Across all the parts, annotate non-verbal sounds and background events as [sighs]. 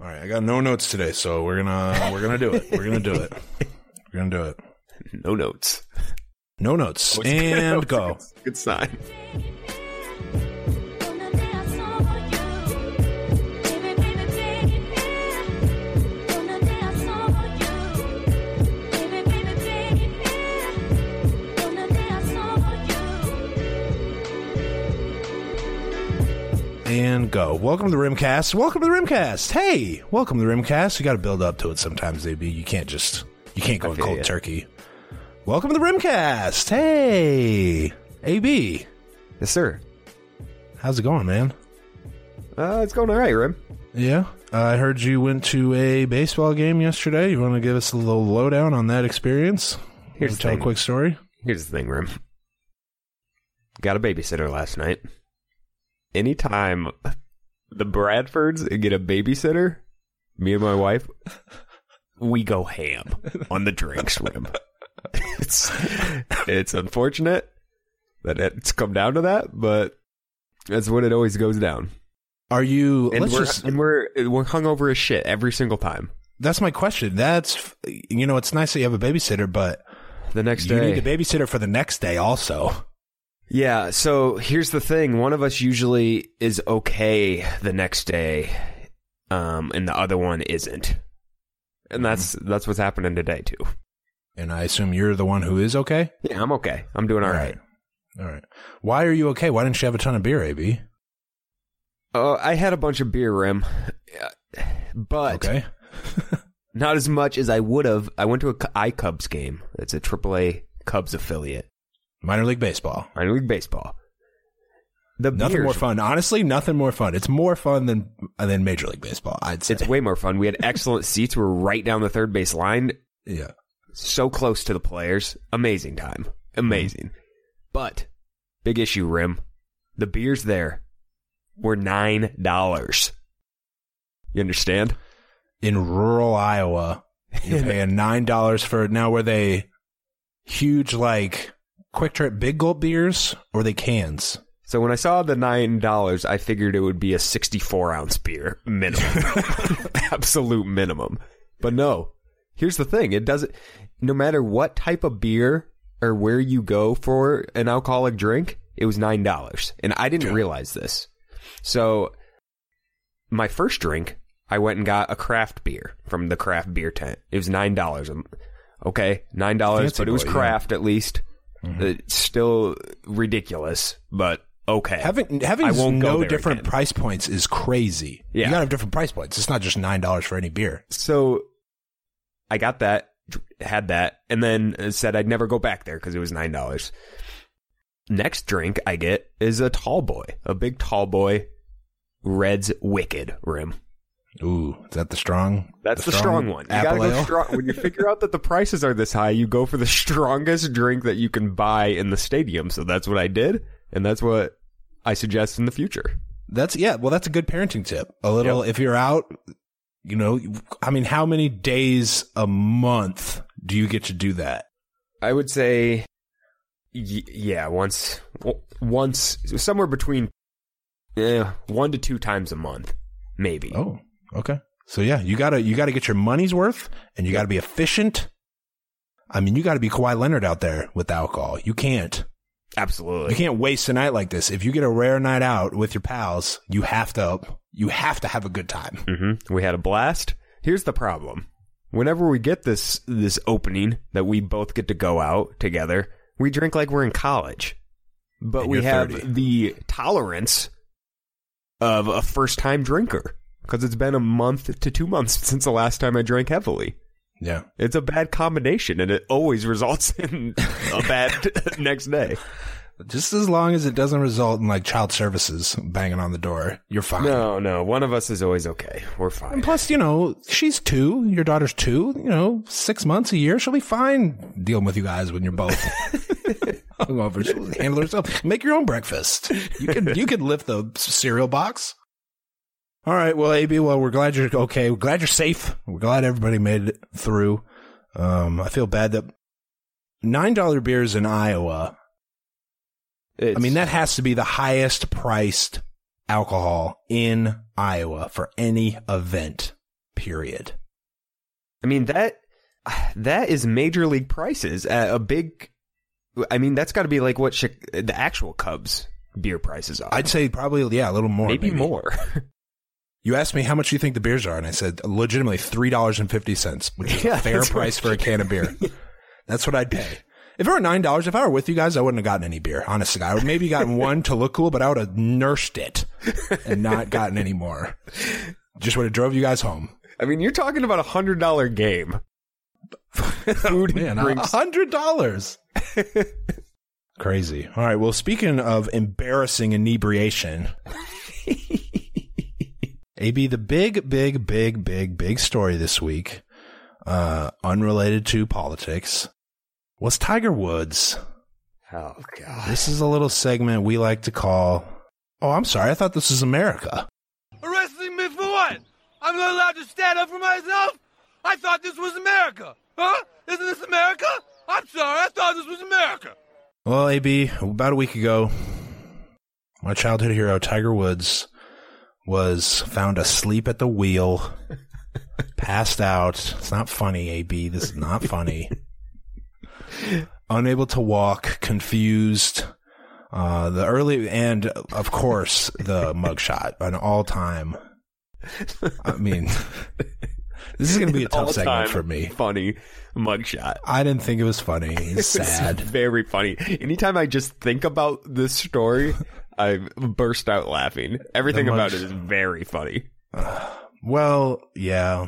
All right, I got no notes today, so we're gonna we're gonna do it. We're gonna do it. We're gonna do it. [laughs] No notes. No notes [laughs] and go. Good sign. And go. Welcome to the Rimcast. Welcome to the Rimcast. Hey, welcome to the Rimcast. You got to build up to it sometimes, AB. You can't just you can't go cold turkey. Welcome to the Rimcast. Hey, AB. Yes, sir. How's it going, man? Uh, it's going all right, Rim. Yeah, I heard you went to a baseball game yesterday. You want to give us a little lowdown on that experience? Here's the tell thing. a quick story. Here's the thing, Rim. Got a babysitter last night. Anytime the Bradfords and get a babysitter, me and my wife, we go ham on the drinks, Rim. [laughs] It's it's unfortunate that it's come down to that, but that's what it always goes down. Are you? And we're just. and we're we're hungover as shit every single time. That's my question. That's you know, it's nice that you have a babysitter, but The next day you need a babysitter for the next day also. Yeah, so here's the thing. One of us usually is okay the next day, um, and the other one isn't. And that's that's what's happening today too. And I assume you're the one who is okay. Yeah, I'm okay. I'm doing all right. All right. Why are you okay? Why didn't you have a ton of beer, AB? Uh, I had a bunch of beer rim, but Okay. [laughs] not as much as I would have. I went to a Cubs game. It's a AAA Cubs affiliate, Minor league baseball. minor league baseball. The Nothing beers- more fun. Honestly, nothing more fun. It's more fun than than Major League Baseball. I'd say. It's way more fun. We had excellent [laughs] seats. We were right down the third base line. yeah. so close to the players. Amazing time. Amazing. Mm-hmm. But big issue, Rim. The beers there were nine dollars. You understand? In rural Iowa, you're [laughs] paying nine dollars for now. Were they huge like QuikTrip big gulp beers or they cans? So when I saw the nine dollars, I figured it would be a sixty-four ounce beer minimum, [laughs] [laughs] absolute minimum. But no. Here's the thing: it doesn't. No matter what type of beer or where you go for an alcoholic drink, it was nine dollars, and I didn't realize this. So my first drink, I went and got a craft beer from the craft beer tent. It was nine dollars. Okay, nine dollars, but it was boy, yeah. craft at least. It's still ridiculous, but okay. Having having no different again. price points is crazy. Yeah. You gotta have different price points. It's not just nine dollars for any beer. So I got that, had that, and then uh, said I'd never go back there because it was nine dollars. Next drink I get is a tall boy, a big tall boy, Redd's Wicked rim. Ooh, is that the strong? That's the, strong, one. You gotta go strong. When you figure out that the prices are this high, you go for the [laughs] strongest drink that you can buy in the stadium. So that's what I did, and that's what I suggest in the future. That's yeah. Well, that's a good parenting tip. A little if you're out, you know. I mean, how many days a month do you get to do that? I would say, y- yeah, once, once, somewhere between, yeah, one to two times a month, maybe. Oh, okay. So yeah, you gotta you gotta get your money's worth, and you gotta be efficient. I mean, you gotta be Kawhi Leonard out there with alcohol. You can't. Absolutely. You can't waste a night like this. If you get a rare night out with your pals, you have to you have to have a good time. hmm We had a blast. Here's the problem: whenever we get this this opening that we both get to go out together, we drink like we're in college, but And we have 30. the tolerance of a first time drinker because it's been a month to two months [laughs] since the last time I drank heavily. Yeah. It's a bad combination, and it always results in a bad [laughs] next day. Just as long as it doesn't result in like child services banging on the door, you're fine. No, no, one of us is always okay. We're fine. And plus, you know, she's two, your daughter's two, you know, six months, a year, she'll be fine dealing with you guys when you're both [laughs] hungover. She'll handle herself. Make your own breakfast. You can, you can lift the cereal box. All right. Well, AB, well, we're glad you're okay. We're glad you're safe. We're glad everybody made it through. Um, I feel bad that $9 beers in Iowa. It's, I mean, that has to be the highest priced alcohol in Iowa for any event. Period. I mean that that is major league prices. Uh, a big. I mean that's got to be like what the actual Cubs beer prices are. I'd say probably yeah, a little more. maybe, more. [laughs] You asked me how much you think the beers are, and I said legitimately three dollars and fifty cents, which is Yeah, a fair price for a can of beer. [laughs] That's what I'd pay. If it were nine dollars, if I were with you guys, I wouldn't have gotten any beer. Honestly, I would maybe gotten one to look cool, but I would have nursed it and not gotten any more. Just would have drove you guys home. I mean you're talking about a hundred dollar game. [laughs] Oh, Food Man, and a drinks. hundred dollars. [laughs] Crazy. All right. Well, speaking of embarrassing inebriation, AB, the big, big, big, big, big story this week, uh, unrelated to politics, was Tiger Woods. Oh god. This is a little segment we like to call. Oh, I'm sorry. I thought this was America. Arresting me for what? I'm not allowed to stand up for myself? I thought this was America. Huh? Isn't this America? I'm sorry, I thought this was America. Well, AB, about a week ago, my childhood hero, Tiger Woods, was found asleep at the wheel, passed out. It's not funny, AB. This is not funny. Unable to walk, confused. Uh, the early, and of course, the mugshot, an all time. I mean, this is going to be a tough segment for me. Funny mugshot. I didn't think it was funny. It's [laughs] sad. It's very funny. Anytime I just think about this story, I burst out laughing. Everything The about it is very funny. [sighs] Well, yeah.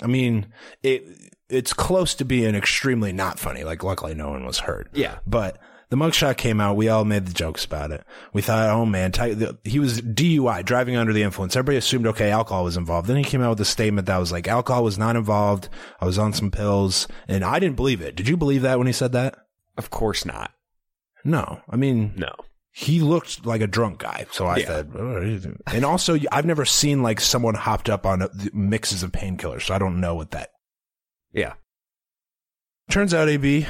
I mean, it it's close to being extremely not funny. Like, luckily, no one was hurt. Yeah. But the mugshot came out. We all made the jokes about it. We thought, oh man, he was DUI, driving under the influence. Everybody assumed, okay, alcohol was involved. Then he came out with a statement that was like, alcohol was not involved. I was on some pills, and I didn't believe it. Did you believe that when he said that? Of course not. No. I mean, No. He looked like a drunk guy. So I Yeah. said, oh, and also I've never seen like someone hopped up on mixes of painkillers. So I don't know what that Yeah. turns out. AB,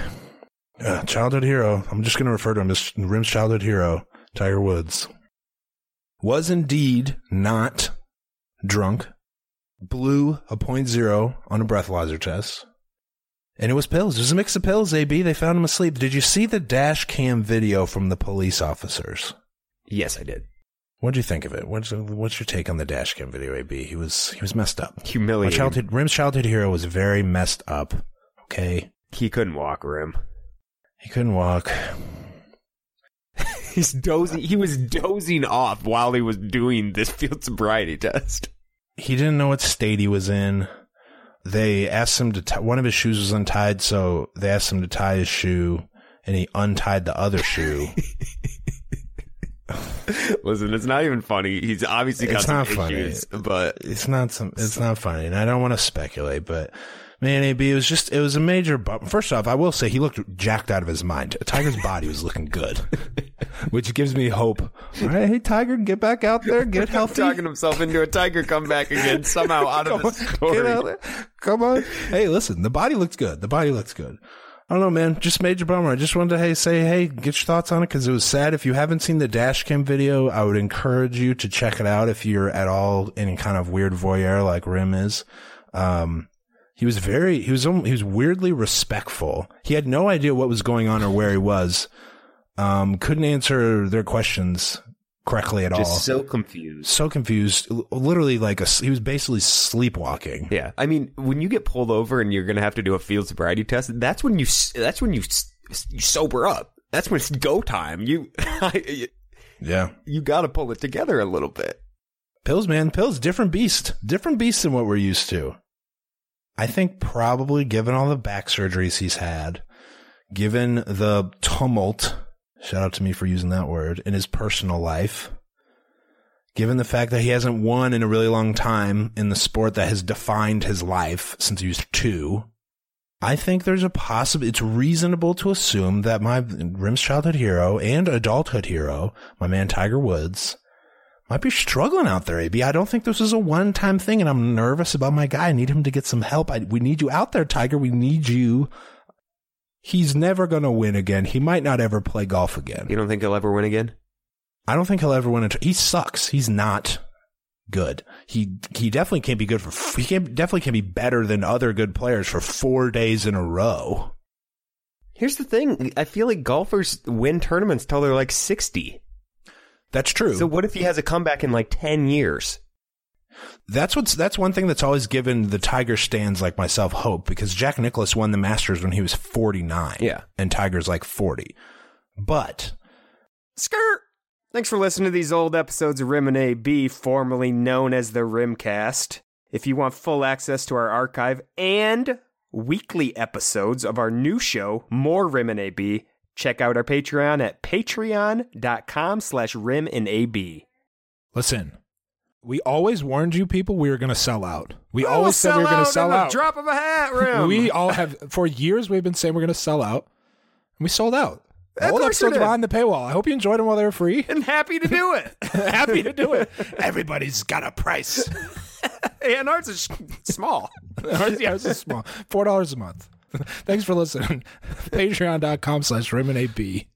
uh, childhood hero. I'm just going to refer to him as Rim's childhood hero, Tiger Woods, was indeed not drunk. Blew a point zero on a breathalyzer test. And it was pills. It was a mix of pills, AB. They found him asleep. Did you see the dash cam video from the police officers? Yes, I did. What do you think of it? What's what's your take on the dash cam video? AB, he was he was messed up. My Humiliating. childhood Rim's childhood hero was very messed up. Okay, He couldn't walk, Rim. he couldn't walk. He's dozing. He was dozing off while he was doing this field sobriety test. He didn't know what state he was in. They asked him to tie, one of his shoes was untied, so they asked him to tie his shoe, and he untied the other shoe. [laughs] Listen, it's not even funny. He's obviously got It's some not funny. issues, but it's not some it's not funny and i don't want to speculate but man ab it was just it was a major bump first off i will say he looked jacked out of his mind tiger's body was looking good [laughs] which gives me hope all right hey tiger get back out there get [laughs] healthy talking himself into a tiger comeback again somehow [laughs] out of Come the story. get out there. come on hey listen the body looks good the body looks good I don't know, man. Just major bummer. I just wanted to hey say hey, get your thoughts on it because it was sad. If you haven't seen the dash cam video, I would encourage you to check it out if you're at all any kind of weird voyeur like Rim is. Um, he was very he was almo- he was weirdly respectful. He had no idea what was going on or where he was. Um, couldn't answer their questions correctly at all. Just so confused. so confused. Literally, like a, he was basically sleepwalking. Yeah, I mean, when you get pulled over and you're gonna have to do a field sobriety test, that's when you that's when you, you sober up. That's when it's go time. You [laughs] Yeah. you got to pull it together a little bit. Pills, man, pills, different beast, different beast than what we're used to. I think probably given all the back surgeries he's had, given the tumult, shout out to me for using that word, in his personal life, given the fact that he hasn't won in a really long time in the sport that has defined his life since he was two, I think there's a possible, it's reasonable to assume that my Rim's childhood hero and adulthood hero, my man Tiger Woods, might be struggling out there, AB. I don't think this is a one time thing, and I'm nervous about my guy. I need him to get some help. I, we need you out there, Tiger. We need you. He's never going to win again. He might not ever play golf again. You don't think he'll ever win again? I don't think he'll ever win a. He sucks. He's not good. He he definitely can't be good for he can definitely can be better than other good players for four days in a row. Here's the thing. I feel like golfers win tournaments till they're like 60. That's true. So what if he has a comeback in like 10 years? That's what's that's one thing that's always given the Tiger stands like myself hope because Jack Nicklaus won the Masters when he was 49. Yeah. And Tiger's like 40. But Skirt. Thanks for listening to these old episodes of Rim and AB, formerly known as the Rimcast. If you want full access to our archive and weekly episodes of our new show, More Rim and AB, check out our Patreon at patreon.com slash rim and AB. listen, we always warned you people we were going to sell out. We always said we were going to sell out. Drop of a hat, Rim. We all have for years we've been saying we're going to sell out. And we sold out. Of All episodes behind the paywall. I hope you enjoyed them while they were free. And happy to do [laughs] it. Happy to do it. Everybody's got a price. [laughs] and ours is small. [laughs] Ours, yeah, ours is small. Four dollars a month. Thanks for listening. Patreon.com slash Rim and AB.